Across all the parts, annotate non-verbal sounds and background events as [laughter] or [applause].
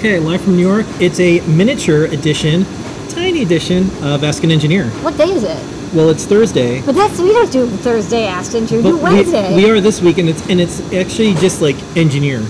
Okay, live from New York. It's a miniature edition, tiny edition of Ask an Engineer. What day is it? Well, it's Thursday. But that's we don't do Thursday Ask an Engineer. We do Wednesday. We, we are this week, and it's and it's actually just like engineer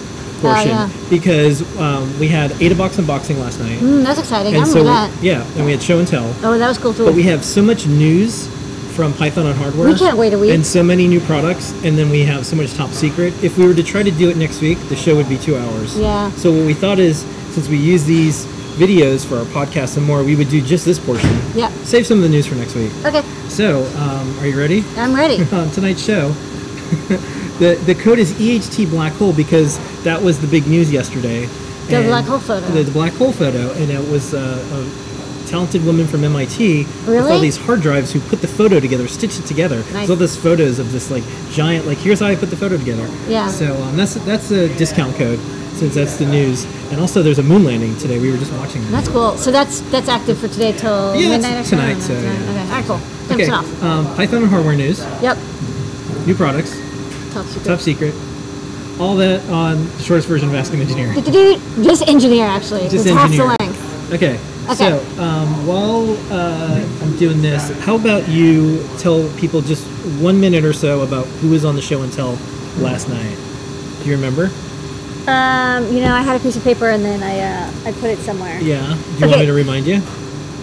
portion yeah. because um, we had Ada Box unboxing last night, Mm, that's exciting. I and remember so that. yeah, and we had show and tell. Oh, that was cool too. But we have so much news from Python on hardware. We can't wait a week. And so many new products, and then we have so much top secret. If we were to try to do it next week, the show would be two hours. Yeah. So what we thought is, since we use these videos for our podcast and more, we would do just this portion. Yeah. Save some of the news for next week. Okay, So, um, are you ready? I'm ready. [laughs] On tonight's show, [laughs] the the code is EHT black hole because that was the big news yesterday. The And- black hole photo. The, the black hole photo, and it was uh, a talented woman from MIT with all these hard drives who put the photo together, stitched it together. Nice. There's all these photos of this like giant, like here's how I put the photo together. Yeah. So um, that's that's a discount code since that's the news, and also there's a moon landing today. We were just watching that. That's cool. So that's that's active for today till Yeah, midnight tonight, so, yeah. Okay, all right, cool. Ten Okay, off. um, Python and hardware news, Yep. new products, Top secret. top secret, all that on the shortest version of Ask an Engineer. Just engineer actually. Just it's half the engineer. length. Okay. Okay. So um, while uh, I'm doing this, how about you tell people just one minute or so about who was on the show and tell last night? Do you remember? Um, you know, I had a piece of paper and then I uh, I put it somewhere. Yeah. Do you want me to remind you?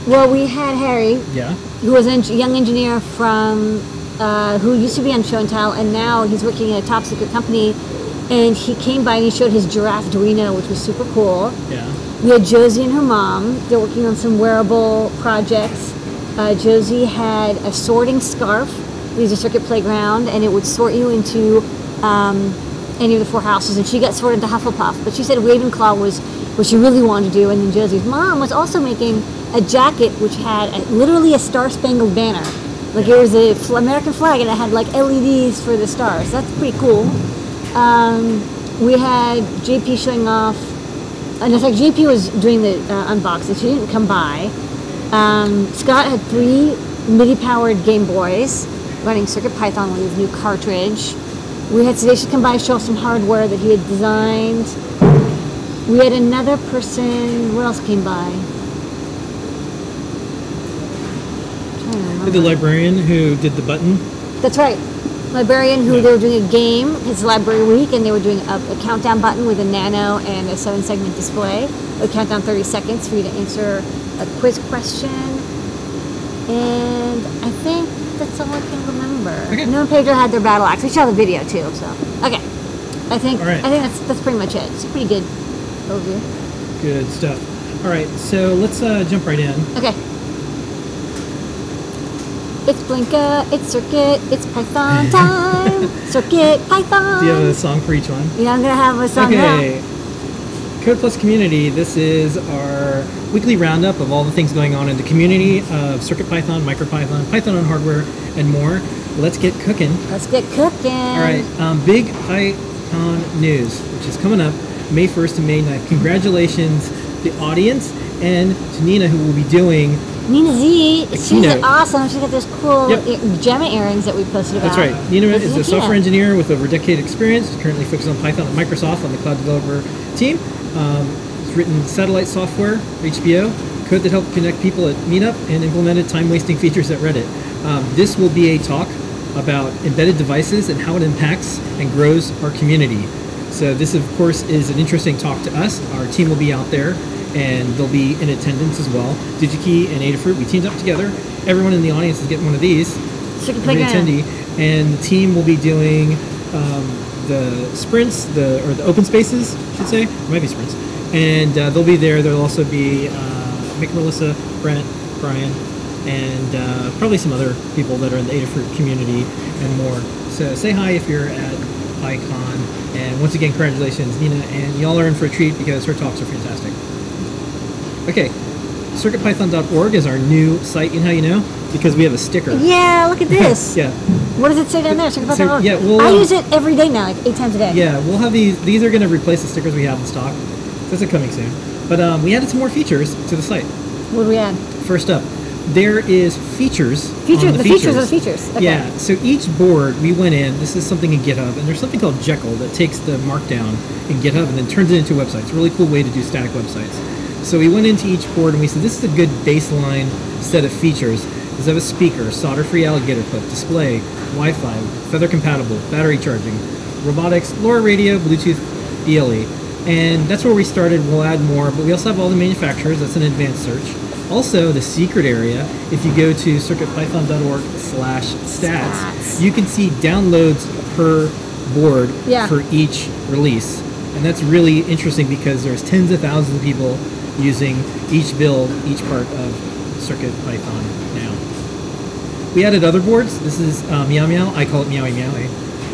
Well, we had Harry, Yeah. who was a young engineer from uh, who used to be on Show and Tell, and now he's working at a top secret company. And he came by and he showed his giraffe Dorino, which was super cool. Yeah. We had Josie and her mom. They're working on some wearable projects. Uh, Josie had a sorting scarf. We used a circuit playground, and it would sort you into um, any of the four houses. And she got sorted into Hufflepuff. But she said Ravenclaw was what she really wanted to do. And then Josie's mom was also making a jacket which had a, literally a Star Spangled Banner. Like it was a fl- American flag, and it had like LEDs for the stars. That's pretty cool. Um, we had JP showing off and in fact, JP was doing the uh, unboxing. She didn't come by. Um, Scott had three MIDI-powered Game Boys running Circuit Python with his new cartridge. We had Sedation come by and show off some hardware that he had designed. We had another person. What else came by? I'm trying to remember. The librarian who did the button. That's right. Librarian, who they were doing a game, it's library week, and they were doing a, a countdown button with a nano and a seven segment display. It would count down 30 seconds for you to answer a quiz question. And I think that's all I can remember. Okay. And Pedro had their battle axe. We saw the video too, so. Okay. I think right. I think that's that's pretty much it. It's a pretty good overview. Good stuff. All right. So let's uh, jump right in. Okay. It's Blinka, it's Circuit, it's Python [laughs] time. Circuit, Python. Do you have a song for each one? Yeah, I'm gonna have a song now. Code Plus Community. This is our weekly roundup of all the things going on in the community of CircuitPython, MicroPython, Python on hardware, and more. Let's get cooking. Let's get cooking. All right, um, big Python news, which is coming up May 1st and May 9th. Congratulations, the audience, and to Nina, who will be doing. Nina Z, she's keynote. awesome. She's got those cool Yep. Gemma earrings that we posted about. That's right. Nina is a software engineer with over a decade experience. Currently focused on Python at Microsoft on the cloud developer team. Um, written satellite software, HBO, code that helped connect people at Meetup, and implemented time-wasting features at Reddit. Um, this will be a talk about embedded devices and how it impacts and grows our community. So this, of course, is an interesting talk to us. Our team will be out there, and they'll be in attendance as well. DigiKey and Adafruit, we teamed up together. Everyone in the audience is getting one of these Circuit every Playground. attendee, and the team will be doing um, the sprints, the or the open spaces, I should say, it might be sprints, and uh, they'll be there. There'll also be uh, Mick, Melissa, Brent, Brian, and uh, probably some other people that are in the Adafruit community and more. So say hi if you're at PyCon, and once again, congratulations, Nina, and y'all are in for a treat because her talks are fantastic. Okay, CircuitPython.org is our new site. You know how you know? Because we have a sticker. Yeah, look at this. [laughs] Yeah, What does it say down there? Circuit So, yeah, well, I um, use it every day now, like eight times a day. yeah. We'll have these. These are going to replace the stickers we have in stock. Those are coming soon. But um, we added some more features to the site. What do we add? First up, there is features. Feature, on the, features are the features. Okay. Yeah. So each board we went in. This is something in GitHub, and there's something called Jekyll that takes the markdown in GitHub and then turns it into a website. It's a really cool way to do static websites. So we went into each board and we said, this is a good baseline set of features. Does have a speaker, solder-free alligator clip, display, Wi-Fi, feather compatible, battery charging, robotics, LoRa radio, Bluetooth, BLE. And that's where we started. We'll add more, but we also have all the manufacturers. That's an advanced search. Also, the secret area, if you go to circuitpython.org slash stats, Stats. you can see downloads per board Yeah. for each release. And that's really interesting because there's tens of thousands of people using each build, each part of Circuit Python now. We added other boards. This is uh, Meow Meow. I call it Meowie Meowie.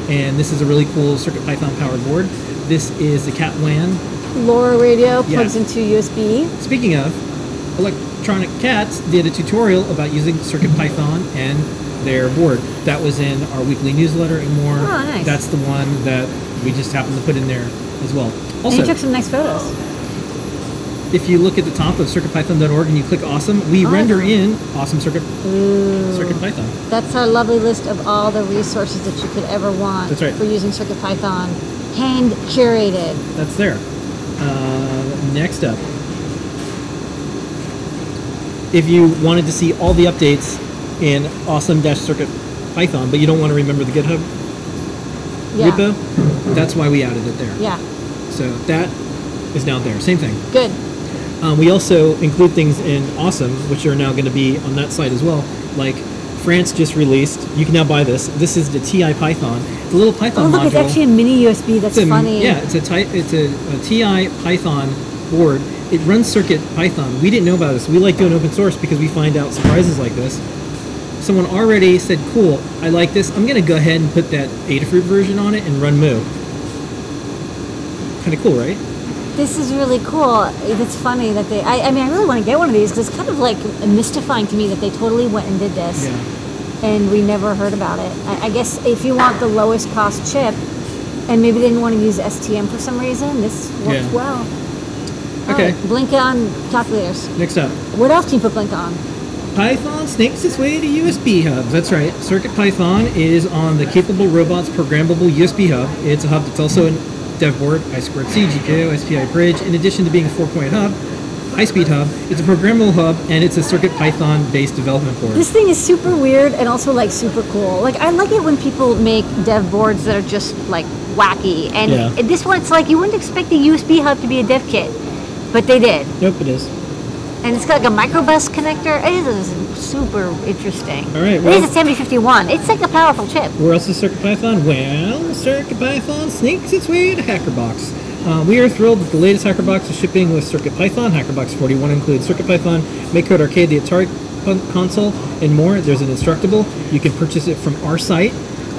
And this is a really cool Circuit Python powered board. This is the Cat WAN. LoRa radio Yeah. plugs into USB. Speaking of, Electronic Cats did a tutorial about using Circuit Python and their board. That was in our weekly newsletter and more. Oh, nice. That's the one that we just happened to put in there as well. and Also, you took some nice photos. If you look at the top of circuitpython.org and you click awesome, we Oh, render in awesome circuit Ooh. CircuitPython. That's our lovely list of all the resources that you could ever want That's right. for using CircuitPython. Hand curated. That's there. Uh, next up, if you wanted to see all the updates in awesome-circuitpython, but you don't want to remember the GitHub Yeah. repo, that's why we added it there. Yeah. So that is now there. Same thing. Good. Um, we also include things in Awesome, which are now going to be on that site as well. Like France just released. You can now buy this. This is the TI Python. The little Python Oh, look, module. it's actually a mini USB. That's It's a- funny. Yeah, it's a ty- it's a, a TI Python board. It runs Circuit Python. We didn't know about this. We like doing open source because we find out surprises like this. Someone already said, "Cool, I like this. I'm going to go ahead and put that Adafruit version on it and run Moo." Kind of cool, right? This is really cool. It's funny that they. I, I mean, I really want to get one of these because it's kind of like mystifying to me that they totally went and did this, Yeah. and we never heard about it. I, I guess if you want the lowest cost chip, and maybe they didn't want to use STM for some reason, this works Yeah. well. All Okay. right, blink on calculators. Next up, What else can you put blink on? Python snakes its way to USB hubs. That's right. Circuit Python is on the Capable Robots Programmable USB hub. It's a hub that's also a dev board, I2C, GPIO, SPI Bridge. In addition to being a four-point hub, high-speed hub, it's a programmable hub and it's a CircuitPython based development board. This thing is super weird and also like super cool. Like I like it when people make dev boards that are just like wacky. And Yeah. this one, it's like you wouldn't expect the USB hub to be a dev kit, but they did. nope, it is. And it's got like a mikroBUS connector. It is super interesting. All right, it well- is a 7051. It's like a powerful chip. Where else is CircuitPython? Well, CircuitPython sneaks its way to HackerBox. Uh, we are thrilled that the latest HackerBox is shipping with CircuitPython. HackerBox 41 includes CircuitPython, MakeCode Arcade, the Atari console, and more. There's an Instructable. You can purchase it from our site.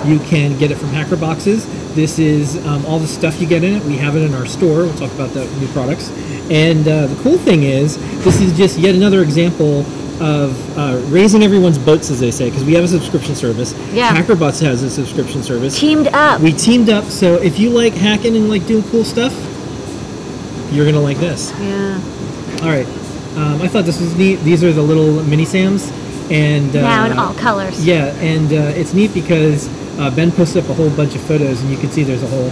You can get it from Hacker Boxes. This is um, all the stuff you get in it. We have it in our store. We'll talk about the new products. And uh, the cool thing is, this is just yet another example of uh, raising everyone's boats, as they say, because we have a subscription service. Yeah. HackerBoxes has a subscription service. Teamed up. We teamed up, so if you like hacking and like doing cool stuff, you're gonna like this. yeah. All right, um, I thought this was neat. These are the little mini Sams, and uh, now in all colors. yeah, and uh, it's neat because uh, Ben posted up a whole bunch of photos, and you can see there's a whole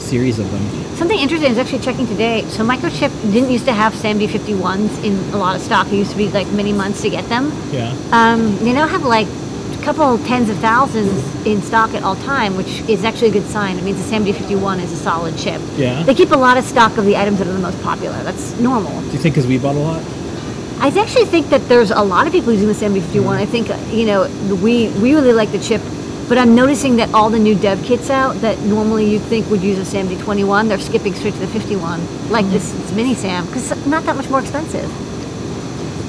series of them. Something interesting is actually checking today. So Microchip didn't used to have SAMD 51s in a lot of stock. It used to be like many months to get them. Yeah, Um, they now have like a couple tens of thousands in stock at all time, which is actually a good sign. It means the SAMD 51 is a solid chip. yeah. They keep a lot of stock of the items that are the most popular. That's normal. Do you think because we bought a lot? I actually think that there's a lot of people using the SAMD 51. I think, you know, we, we really like the chip, but I'm noticing that all the new dev kits out that normally you'd think would use a SAMD 21, they're skipping straight to the 51, like this, this mini SAM, because it's not that much more expensive.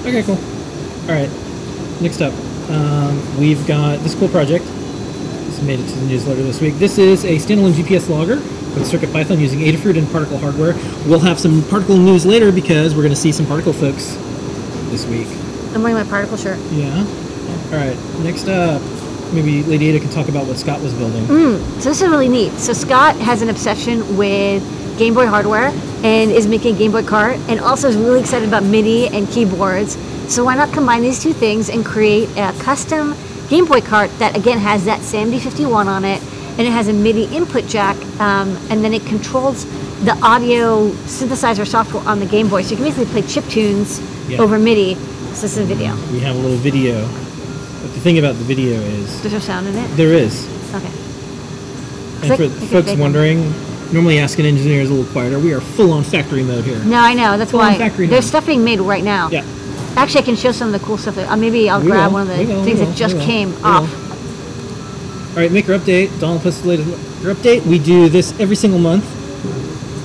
Okay, cool. All right, next up, um, we've got this cool project. This made it to the newsletter this week. This is a standalone GPS logger with CircuitPython using Adafruit and particle hardware. We'll have some particle news later because we're going to see some particle folks this week. I'm wearing my particle shirt. Yeah. All right, next up, maybe Lady Ada can talk about what Scott was building. So this is really neat. So Scott has an obsession with Game Boy hardware and is making a Game Boy cart and also is really excited about MIDI and keyboards. So why not combine these two things and create a custom Game Boy cart that again has that SAMD51 on it, and it has a MIDI input jack, um, and then it controls the audio synthesizer software on the Game Boy. So you can basically play chip tunes Yeah. over MIDI. So this is a video. We have a little video. The thing about the video is There's no sound in it. there is. Okay. And for folks wondering, normally Ask an Engineer is a little quieter. We are full on factory mode here. No, I know. That's Full on why factory there's home. stuff being made right now. Yeah. Actually, I can show some of the cool stuff. That, uh, maybe I'll We grab will, one of the will, things that just came off. All right, maker update. Don posted the latest maker update. We do this every single month.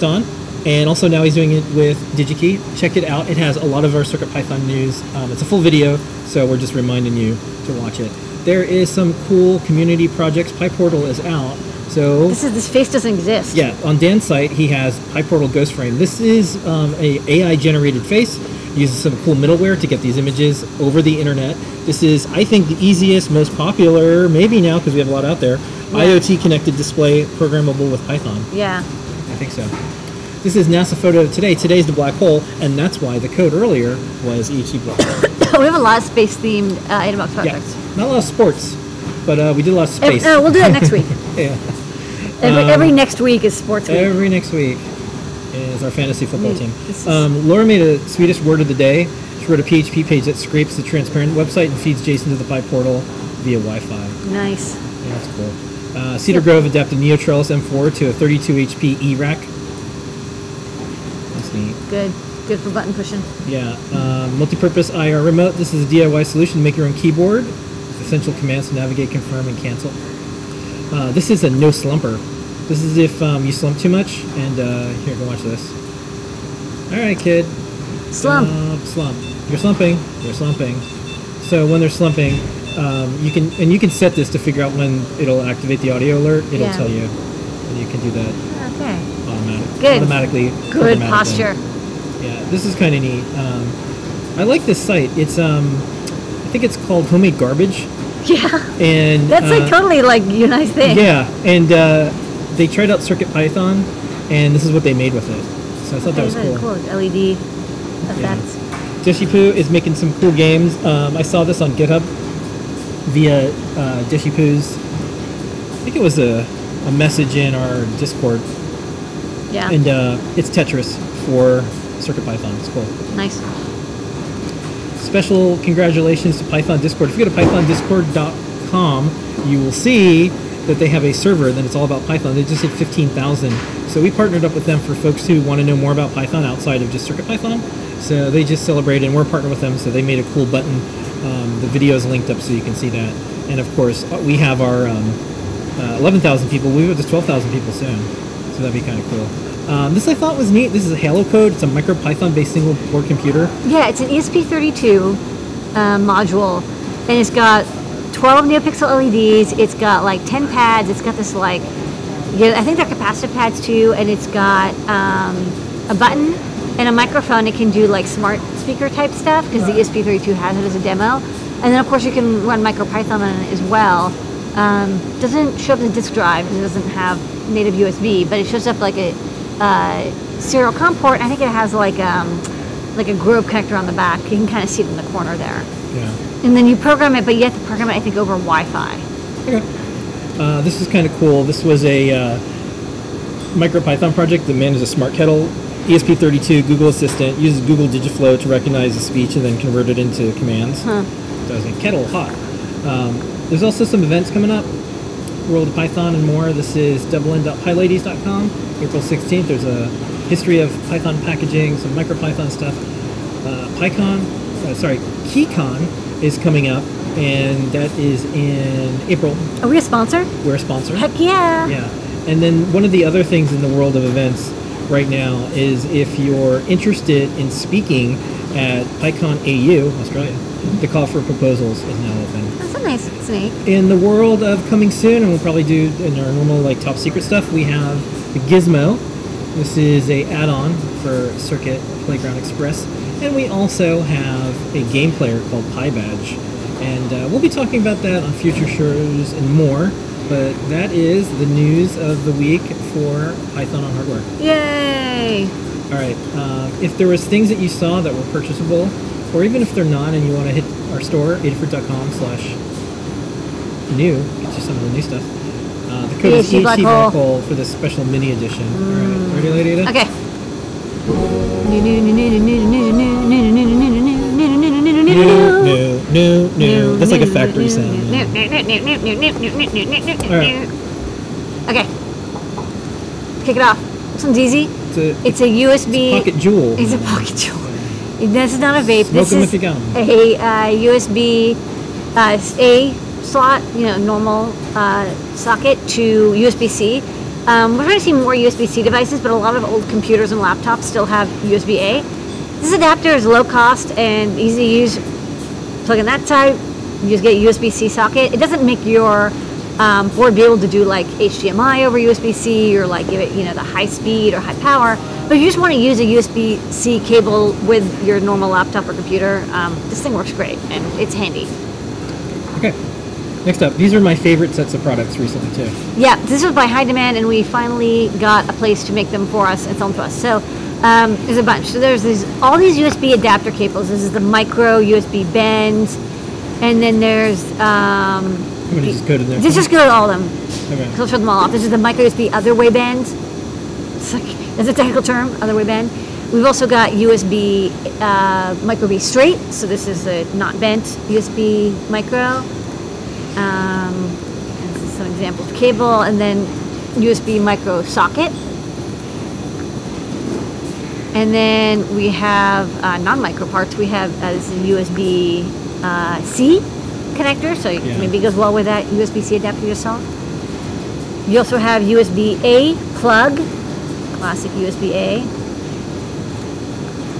Don. And also now he's doing it with DigiKey. Check it out. It has a lot of our CircuitPython news. Um, it's a full video, so we're just reminding you to watch it. There is some cool community projects. PyPortal is out. So This is this face doesn't exist. yeah, on Dan's site, he has PyPortal Ghost Frame. This is um, a AI generated face. Uses some cool middleware to get these images over the internet. This is, I think, the easiest, most popular, maybe now because we have a lot out there, IoT connected display programmable with Python. Yeah. I think so. This is NASA photo of today. Today's the black hole, and that's why the code earlier was EHT black hole. [laughs] we have a lot of space themed uh, item box yeah, not a lot of sports, but uh, we did a lot of Every- space. uh, we'll do that next week. [laughs] yeah. Every, Um, every next week is sports week. Every next week is our fantasy football team. Um, Laura made a Swedish word of the day. She wrote a PHP page that scrapes the transparent website and feeds JSON to the PyPortal via Wi-Fi. nice. Yeah, that's cool. Uh, Cedar Grove adapted NeoTrellis M4 to a 32 HP Eurorack. That's neat. Good. Good for button pushing. Yeah, um, multi-purpose IR remote. This is a DIY solution to make your own keyboard. With essential commands to navigate, confirm, and cancel. Uh, this is a no slumper. This is if um, you slump too much. And uh, here, go watch this. All right, kid. Slump. Uh, slump. You're slumping. You're slumping. So when they're slumping, um, you can and you can set this to figure out when it'll activate the audio alert. It'll Yeah. tell you, and you can do that okay. automatic, Good. automatically. Good programmatically. posture. Yeah, this is kind of neat. Um, I like this site. It's um, I think it's called Homemade Garbage, [laughs] Yeah. and That's like uh, totally like your nice thing. yeah, and uh, they tried out Circuit Python, and this is what they made with it. So I thought that was cool. cool. LED effects. Deshipu is making some cool games. Um, I saw this on GitHub via uh, Deshipu's. I think it was a, a message in our Discord, Yeah. and uh, it's Tetris for Circuit Python. It's cool. nice. Special congratulations to Python Discord. If you go to pythondiscord.com, you will see that they have a server, then it's all about Python. They just hit 15,000. So we partnered up with them for folks who want to know more about Python outside of just CircuitPython. So they just celebrated, and we're partnered with them, so they made a cool button. Um, the video is linked up so you can see that. And of course, uh, we have our um, uh, 11,000 people. We have just 12,000 people soon. So that'd be kind of cool. Um, this I thought was neat. This is a Halo code. It's a MicroPython based single board computer. Yeah, it's an E ESP32 uh, module, and it's got 12 NeoPixel LEDs. It's got like 10 pads. It's got this like, yeah, I think they're capacitive pads too, and it's got um, a button and a microphone. It can do like smart speaker type stuff because the E ESP32 has it as a demo. And then of course you can run MicroPython on it as well. Um, doesn't show up as a disk drive. It doesn't have native USB, but it shows up like a uh, serial COM port. I think it has like um, like a Grove connector on the back. You can kind of see it in the corner there. Yeah. And then you program it, but you have to program it, I think, over Wi-Fi. Okay. Uh, this is kind of cool. This was a uh, MicroPython project that manages a smart kettle, ESP32, Google Assistant, uses Google Dialogflow to recognize the speech and then convert it into commands. Huh. Does a kettle hot. Um, there's also some events coming up, World of Python and more. This is dublin.pyladies.com, April 16th. There's a history of Python packaging, some MicroPython stuff. Uh, PyCon, uh, sorry, KiCon is coming up, and that is in April. Are we a sponsor? We're a sponsor. Heck yeah! Yeah. And then one of the other things in the world of events right now is if you're interested in speaking at PyCon AU, Australia, the call for proposals is now open. Nice snake. In the world of coming soon, and we'll probably do in our normal like top secret stuff, we have the Gizmo. This is a add-on for Circuit Playground Express, and we also have a game player called Pie PyBadge, and uh, we'll be talking about that on future shows and more. But that is the news of the week for Python on hardware. Yay! All right. Um, if there was things that you saw that were purchasable or even if they're not and you want to hit our store, adafruit.com slash new, get you some of the new stuff. Uh, the code is EHT Black Hole. Black Hole for this special mini edition. All right, ready, Lady Ada? Okay. New, new, new, new. That's like a factory sound. Okay. Kick it off. This one's easy. It's a, It's a USB. pocket jewel. It's a pocket jewel. This is not a vape. Smoke this is if you got 'em. a uh, USB uh, A slot, you know, normal uh, socket to USB C. Um, we're trying to see more USB C devices, but a lot of old computers and laptops still have USB A. This adapter is low cost and easy to use. Plug in that side, you just get a USB C socket. It doesn't make your um, board be able to do like HDMI over USB C or like give it, you know, the high speed or high power. But if you just want to use a USB C cable with your normal laptop or computer, um, this thing works great and it's handy. Okay. Next up, these are my favorite sets of products recently too. Yeah, this was by high demand, and we finally got a place to make them for us and sell them to us. So um, there's a bunch. So there's these all these USB adapter cables. This is the micro USB bend, and then there's um, I'm gonna just go to there. just just go to all of them. Okay. I'll show them all off. This is the micro USB other way bend. It's like that's a technical term, other way bend. We've also got USB uh, micro B straight. So this is a not bent USB micro. Um, this is some examples of cable, and then USB micro socket. And then we have uh, non-micro parts. We have uh, this is a USB uh, C connector, so Yeah. maybe it goes well with that USB C adapter yourself. You also have USB A plug, classic USB A.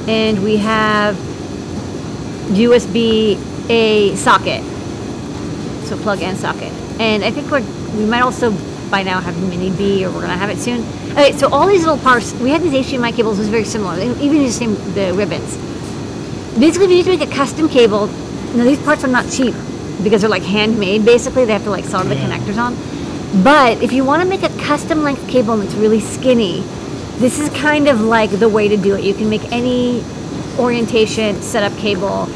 And we have USB A socket, so plug and socket. And I think we're we might also by now have mini B, or we're gonna have it soon. Okay, so all these little parts, we had these HDMI cables, it was very similar. They even the same the ribbons. Basically, if you need to make a custom cable, now these parts are not cheap because they're like handmade. Basically, they have to like solder the connectors on. But if you want to make a custom length cable and it's really skinny, this is kind of like the way to do it. You can make any orientation setup cable,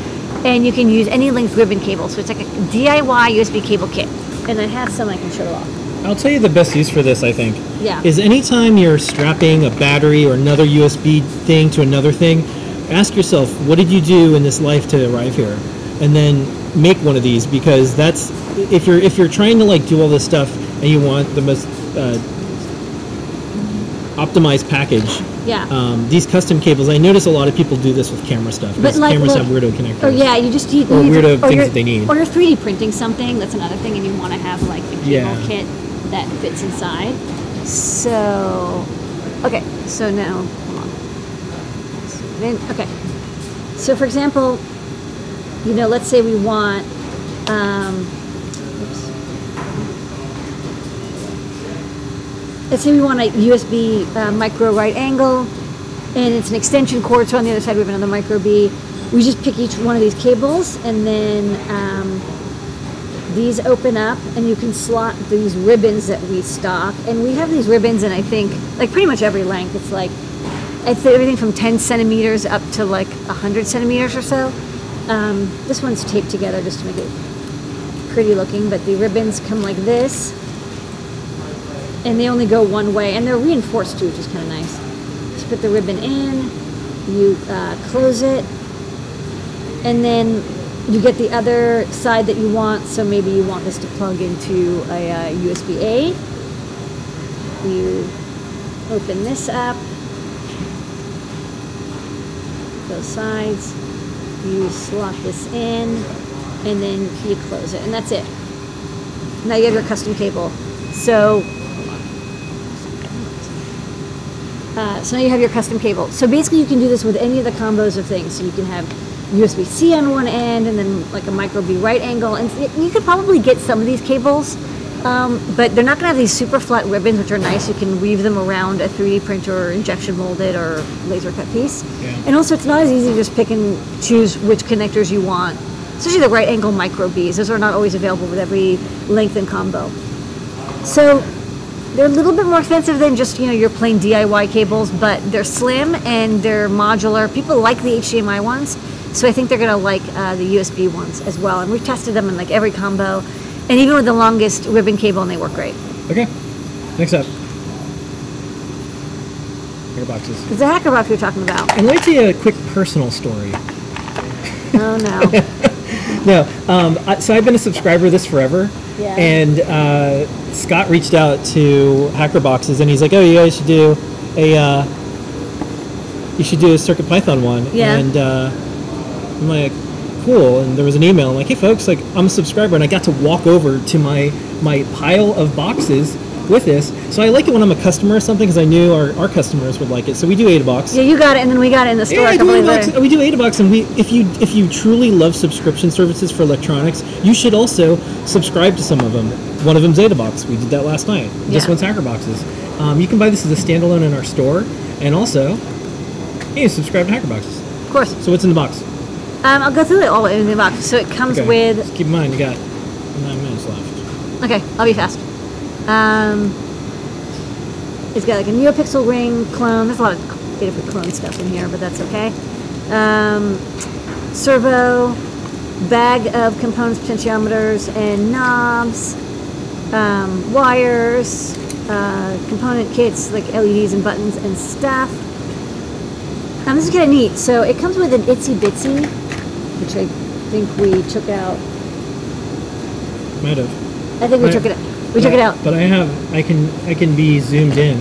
and you can use any length ribbon cable. So it's like a DIY USB cable kit. And I have some I can show off. I'll tell you the best use for this, I think. Yeah. Is anytime you're strapping a battery or another USB thing to another thing, ask yourself, what did you do in this life to arrive here? And then make one of these because that's if you're if you're trying to like do all this stuff and you want the most uh, optimized package. Yeah. Um, these custom cables, I notice a lot of people do this with camera stuff. But like, cameras look- have weirdo connectors. Oh yeah, you just you, Or you weirdo things that they need. Or you're 3D printing something. That's another thing, and you want to have like a cable Yeah. kit that fits inside. So, okay. So now, hold on. So then, okay. So for example, you know, let's say we want. Um, Let's say we want a USB uh, micro right angle, and it's an extension cord. So on the other side we have another micro B. We just pick each one of these cables, and then um, these open up, and you can slot these ribbons that we stock. And we have these ribbons, and I think like pretty much every length. It's like it's everything from 10 centimeters up to like 100 centimeters or so. Um, this one's taped together just to make it pretty looking, but the ribbons come like this and they only go one way, and they're reinforced too, which is kind of nice. Just put the ribbon in, you uh, close it, and then you get the other side that you want. So maybe you want this to plug into a uh, USB A. You open this up, those sides. You slot this in, and then you close it, and that's it. Now you have your custom cable. So Uh, so now you have your custom cable. So basically, you can do this with any of the combos of things. So you can have USB C on one end, and then like a micro B right angle, and you could probably get some of these cables, um, but they're not going to have these super flat ribbons, which are nice. You can weave them around a 3D printer, or injection molded, or laser cut piece. Yeah. And also, it's not as easy to just pick and choose which connectors you want. Especially the right angle micro Bs; those are not always available with every length and combo. So they're a little bit more expensive than just you know your plain DIY cables, but they're slim and they're modular. People like the HDMI ones So I think they're gonna like uh, the USB ones as well. And we've tested them in like every combo, and even with the longest ribbon cable, and they work great. Okay. Next up. Hacker boxes. It's the hacker box we were talking about. And let me tell you a quick personal story. Oh no. [laughs] No, um, I, so I've been a subscriber this forever. Yeah. And uh, Scott reached out to Hacker Boxes, and he's like, "Oh, you guys should do a, uh, you should do a Circuit Python one." Yeah. And uh, I'm like, "Cool." And there was an email. I'm like, "Hey, folks, like, I'm a subscriber, and I got to walk over to my my pile of boxes with this. So I like it when I'm a customer or something, because I knew our, our customers would like it. So we do AdaBox. yeah, you got it, and then we got it in the store Yeah, I do. We do AdaBox, and we if you if you truly love subscription services for electronics, you should also subscribe to some of them. One of them's AdaBox. We did that last night. This Yeah. one's HackerBoxes. Um, you can buy this as a standalone in our store, and also, you subscribe to HackerBoxes. Of course. So what's in the box? Um, I'll go through it all in the box. So it comes Okay. with. Just keep in mind you got nine minutes left. Okay, I'll be fast. Um, it's got like a NeoPixel ring clone. There's a lot of different clone stuff in here, but that's okay. Um, servo, bag of components, potentiometers, and knobs, um, wires, uh, component kits like LEDs and buttons and stuff. Um, this is kind of neat. So it comes with an itsy bitsy, which I think we took out. Might have. I think we Right. took it. We took it out. But I have. I can. I can be zoomed in.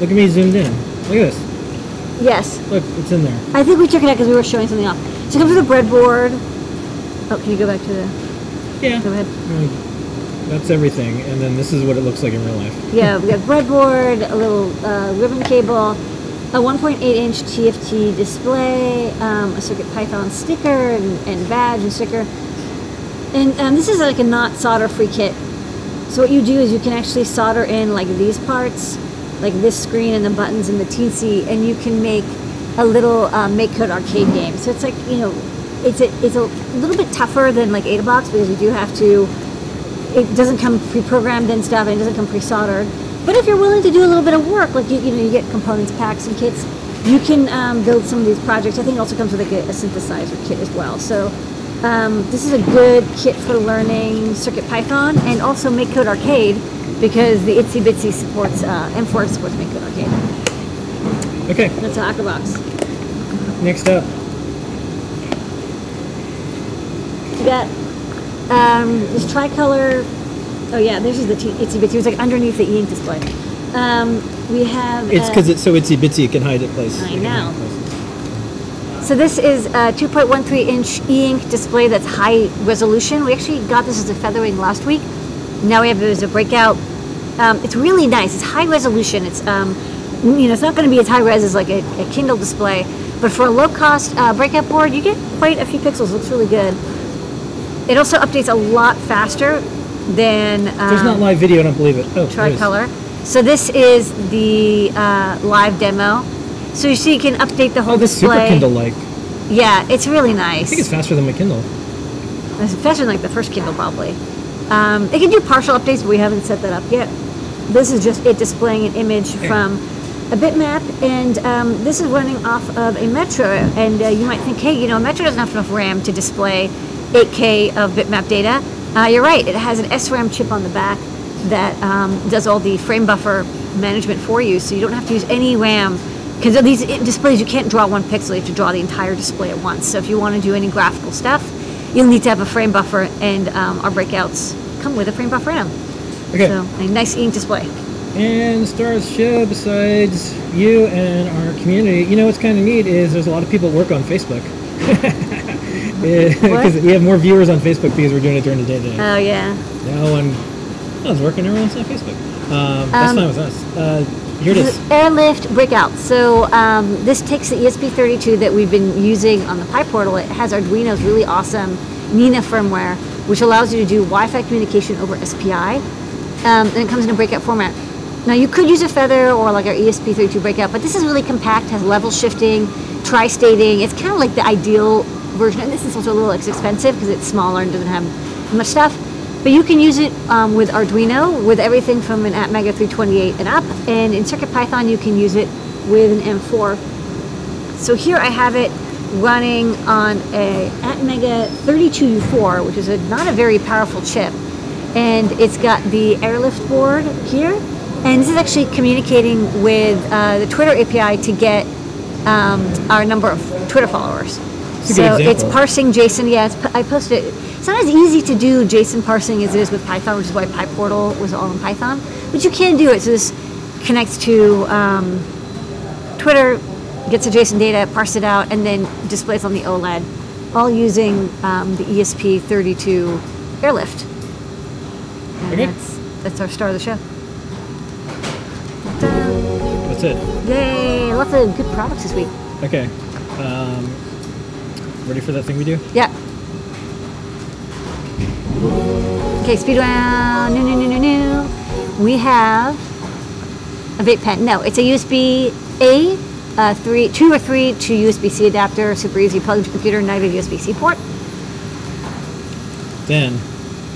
Look at me zoomed in. Look at this. Yes. Look, it's in there. I think we took it out because we were showing something off. So it comes with a breadboard. Oh, can you go back to the? Yeah. Go ahead. Like, That's everything, and then this is what it looks like in real life. [laughs] Yeah, we got breadboard, a little uh, ribbon cable, a 1.8 inch TFT display, um, a Circuit Python sticker and, and badge and sticker. And um, this is like a not solder free kit. So what you do is you can actually solder in like these parts, like this screen and the buttons and the teensy, and you can make a little uh, make code arcade game. So it's like you know, it's a it's a little bit tougher than like AdaBox because you do have to. It doesn't come pre-programmed and stuff, and it doesn't come pre-soldered. But if you're willing to do a little bit of work, like you, you know, you get components packs and kits, you can um, build some of these projects. I think it also comes with like a, a synthesizer kit as well. So um, this is a good kit for learning Circuit Python and also Make Code Arcade because the Itsy Bitsy supports uh, M4 supports Make Code Arcade. Okay, That's a hacker box. next up. We got um, this tricolor. Oh yeah, this is the Itsy Bitsy. It was like underneath the e-ink display. Um, we have. It's because it's so itsy bitsy, it can hide it place. I know. So this is a 2.13 inch e-ink display that's high resolution. We actually got this as a FeatherWing last week. Now we have it as a breakout. Um, it's really nice. It's high resolution. It's um, you know it's not going to be as high res as like a, a Kindle display, but for a low cost uh, breakout board, you get quite a few pixels. Looks really good. It also updates a lot faster than um, There's not live video, I don't believe it. Oh, tricolor. So this is the uh, live demo. So you see, you can update the whole Oh, this Super. Kindle like. Yeah, it's really nice. I think it's faster than my Kindle. It's faster than like the first Kindle probably. Um, it can do partial updates, but we haven't set that up yet. This is just it displaying an image from a bitmap, and um, this is running off of a Metro. And uh, you might think, hey, you know, a Metro doesn't have enough RAM to display 8K of bitmap data. Uh, you're right. It has an SRAM chip on the back that um, does all the frame buffer management for you, so you don't have to use any RAM. Because these displays, you can't draw one pixel; you have to draw the entire display at once. So if you want to do any graphical stuff, you'll need to have a frame buffer, and um, our breakouts come with a frame buffer in them. Okay. So a nice ink display. And the star of show, besides you and our community, you know what's kind of neat is there's a lot of people that work on Facebook. [laughs] Because [laughs] we have more viewers on Facebook because we're doing it during the day today. Oh yeah. no one, no one's working. Everyone's on Facebook. Um, that's Um, fine with us. Uh, here it is. Airlift breakout. So um, this takes the ESP32 that we've been using on the PyPortal. It has Arduino's really awesome Nina firmware, which allows you to do Wi-Fi communication over SPI, um, and it comes in a breakout format. Now you could use a Feather or like our ESP32 breakout, but this is really compact, has level shifting, tri-stating. It's kind of like the ideal version, and this is also a little expensive because it's smaller and doesn't have much stuff. But you can use it um, with Arduino, with everything from an Atmega 328 and up, and in CircuitPython you can use it with an M4. So here I have it running on a Atmega 32U4, which is a, not a very powerful chip. And it's got the airlift board here. And this is actually communicating with uh, the Twitter API to get um, our number of Twitter followers. So it's parsing JSON. Yeah, it's, I posted it. It's not as easy to do JSON parsing as it is with Python, which is why PyPortal was all in Python. But you can do it. So this connects to um, Twitter, gets the JSON data, parses it out, and then displays on the OLED, all using um, the ESP32 airlift. And Okay. that's, that's our star of the show. That's it. Yay! Lots of good products this week. Okay. Um, ready for that thing we do? Yeah. Okay, speed round. No, no, no, no, no. We have a vape pen. No, it's a USB A, uh, three, two or three to USB C adapter. Super easy. Plug into computer. Not USB C port. Then,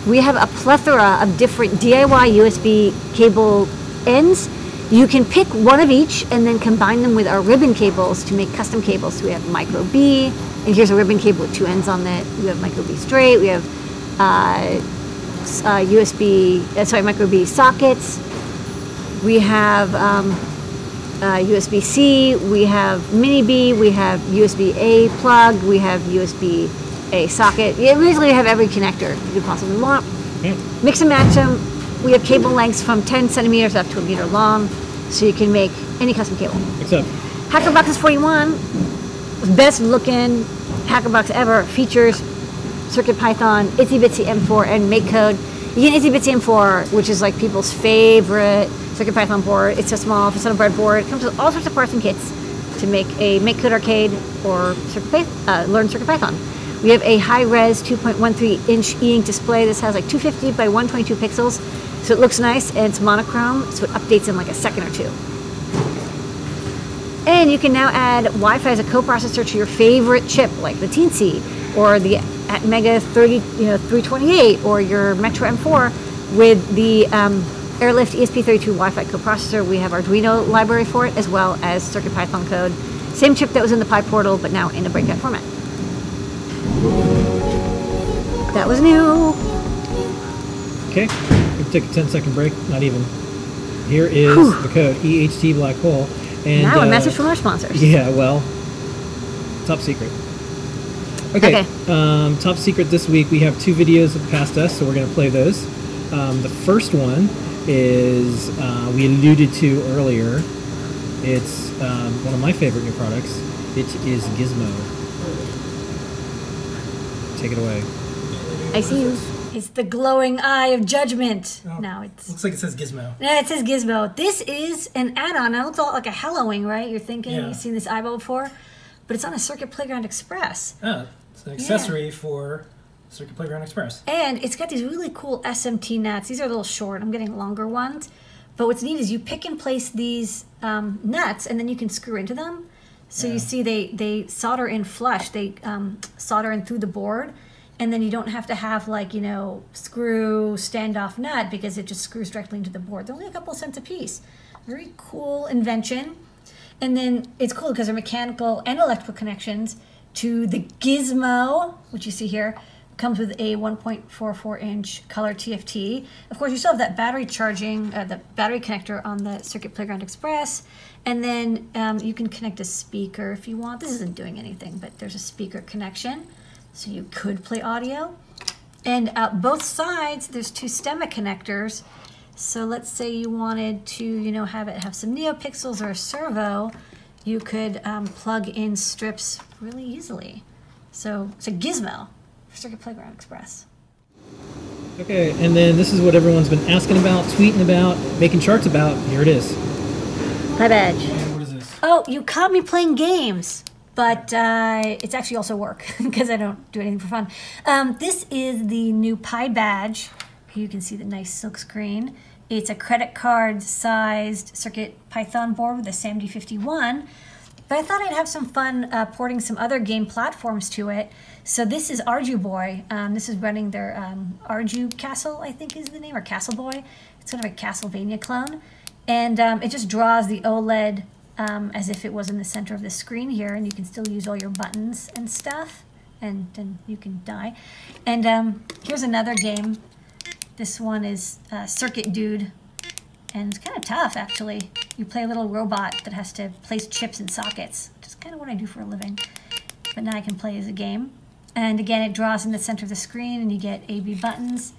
We have a plethora of different DIY USB cable ends. You can pick one of each and then combine them with our ribbon cables to make custom cables. So we have micro B, and here's a ribbon cable with two ends on it. We have micro B straight. We have uh, uh, USB, uh, sorry, micro B sockets. We have um, uh, USB C. We have mini B. We have USB A plug. We have USB A socket. You basically have every connector you could possibly want. okay. Mix and match them. We have cable lengths from 10 centimeters up to a meter long, so you can make any custom cable. Except, HackerBox is 41, best looking HackerBox ever. Features CircuitPython, Itsy Bitsy M4, and MakeCode. You get Itsy Bitsy M4, which is like people's favorite CircuitPython board. It's a small, it's on breadboard. It comes with all sorts of parts and kits to make a MakeCode Arcade or CircuitPython, uh, learn CircuitPython. We have a high-res 2.13 inch e-ink display. This has like 250 by 122 pixels, so it looks nice and it's monochrome, so it updates in like a second or two. And you can now add Wi-Fi as a coprocessor to your favorite chip, like the Teensy or the Mega 30, you know, 328 or your Metro M4 with the um, Airlift ESP32 Wi-Fi coprocessor. We have Arduino library for it, as well as CircuitPython code. Same chip that was in the PyPortal, but now in a breakout format. That was new. okay, we take a 10 second break. Not even. Here is Whew. the code EHT Black Hole. And, now a uh, message from our sponsors. Yeah, well, top secret. Okay, Okay. Um, top secret this week we have two videos of past us, so we're going to play those. Um, the first one is uh, we alluded to earlier. It's um, one of my favorite new products. It is Gizmo. Take it away. I see you. It's the glowing eye of judgment. No, it's Looks like it says Gizmo. no, it says Gizmo. This is an add-on. It looks a lot like a Halloween, right? You're thinking Yeah. you've seen this eyeball before, but it's on a Circuit Playground Express, Oh, it's an accessory for Circuit Playground Express. and it's got these really cool SMT nuts. These are a little short. I'm getting longer ones, but what's neat is you pick and place these um, nuts, and then you can screw into them. So you see, they they solder in flush. They um, solder in through the board, and then you don't have to have like you know screw standoff nut because it just screws directly into the board. They're only a couple cents a piece. Very cool invention. And then it's cool because they're mechanical and electrical connections to the Gizmo, which you see here. Comes with a 1.44 inch color TFT. Of course, you still have that battery charging, uh, the battery connector on the Circuit Playground Express. And then um, you can connect a speaker if you want. This isn't doing anything, but there's a speaker connection. So you could play audio. And uh, both sides, there's two stemma connectors. So let's say you wanted to, you know, have it have some NeoPixels or a servo, you could um, plug in strips really easily. So it's a gizmo for Circuit Playground Express. Okay, and then this is what everyone's been asking about, tweeting about, making charts about. Here it is. My badge. And what is this? Oh, you caught me playing games, but uh, it's actually also work [laughs] because I don't do anything for fun. Um, this is the new PyBadge. You can see the nice silk screen. It's a credit card sized Circuit Python board with a SAMD51. But I thought I'd have some fun uh, porting some other game platforms to it. So this is Arduboy. Um, this is running their um, Arju Castle, I think is the name, or Castle Boy. It's sort of a Castlevania clone. And um, it just draws the OLED um, as if it was in the center of the screen here, and you can still use all your buttons and stuff, and then you can die. And um, here's another game. This one is uh, Circuit Dude, and it's kind of tough actually. You play a little robot that has to place chips in sockets, which is kind of what I do for a living. But now I can play as a game. And again, it draws in the center of the screen, and you get A-B buttons.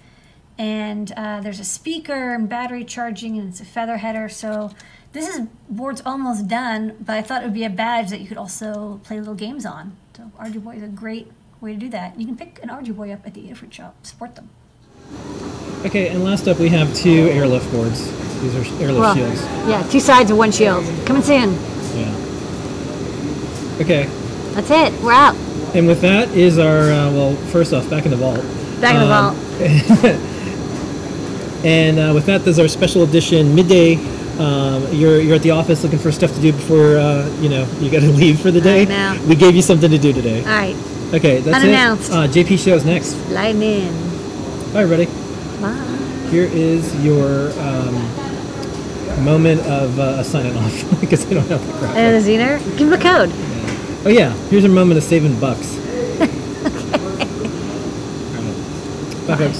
And uh, there's a speaker and battery charging, and it's a feather header. So this is board's almost done, but I thought it would be a badge that you could also play little games on. So Arduboy is a great way to do that. You can pick an Arduboy up at the Adafruit shop, support them. Okay, and last up we have two airlift boards. These are airlift Well, shields. yeah, two sides of one shield. Come and see in. Yeah. Okay, That's it. We're out. and with that is our uh, well. First off, back in the vault. Back in the Um, vault. [laughs] And uh, with that, there's our special edition midday. Um, you're you're at the office looking for stuff to do before uh, you know you got to [laughs] leave for the day. We gave you something to do today. All right. Okay, that's Unannounced. it. Uh, JP shows next. Lighten in. Bye, everybody. Here is your um, moment of uh, signing off [laughs] because I don't have the graphic. And a ziner? Give him a code. Yeah. Oh, yeah. Here's your moment of saving bucks. [laughs] okay.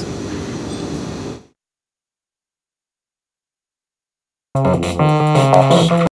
Right. Bye,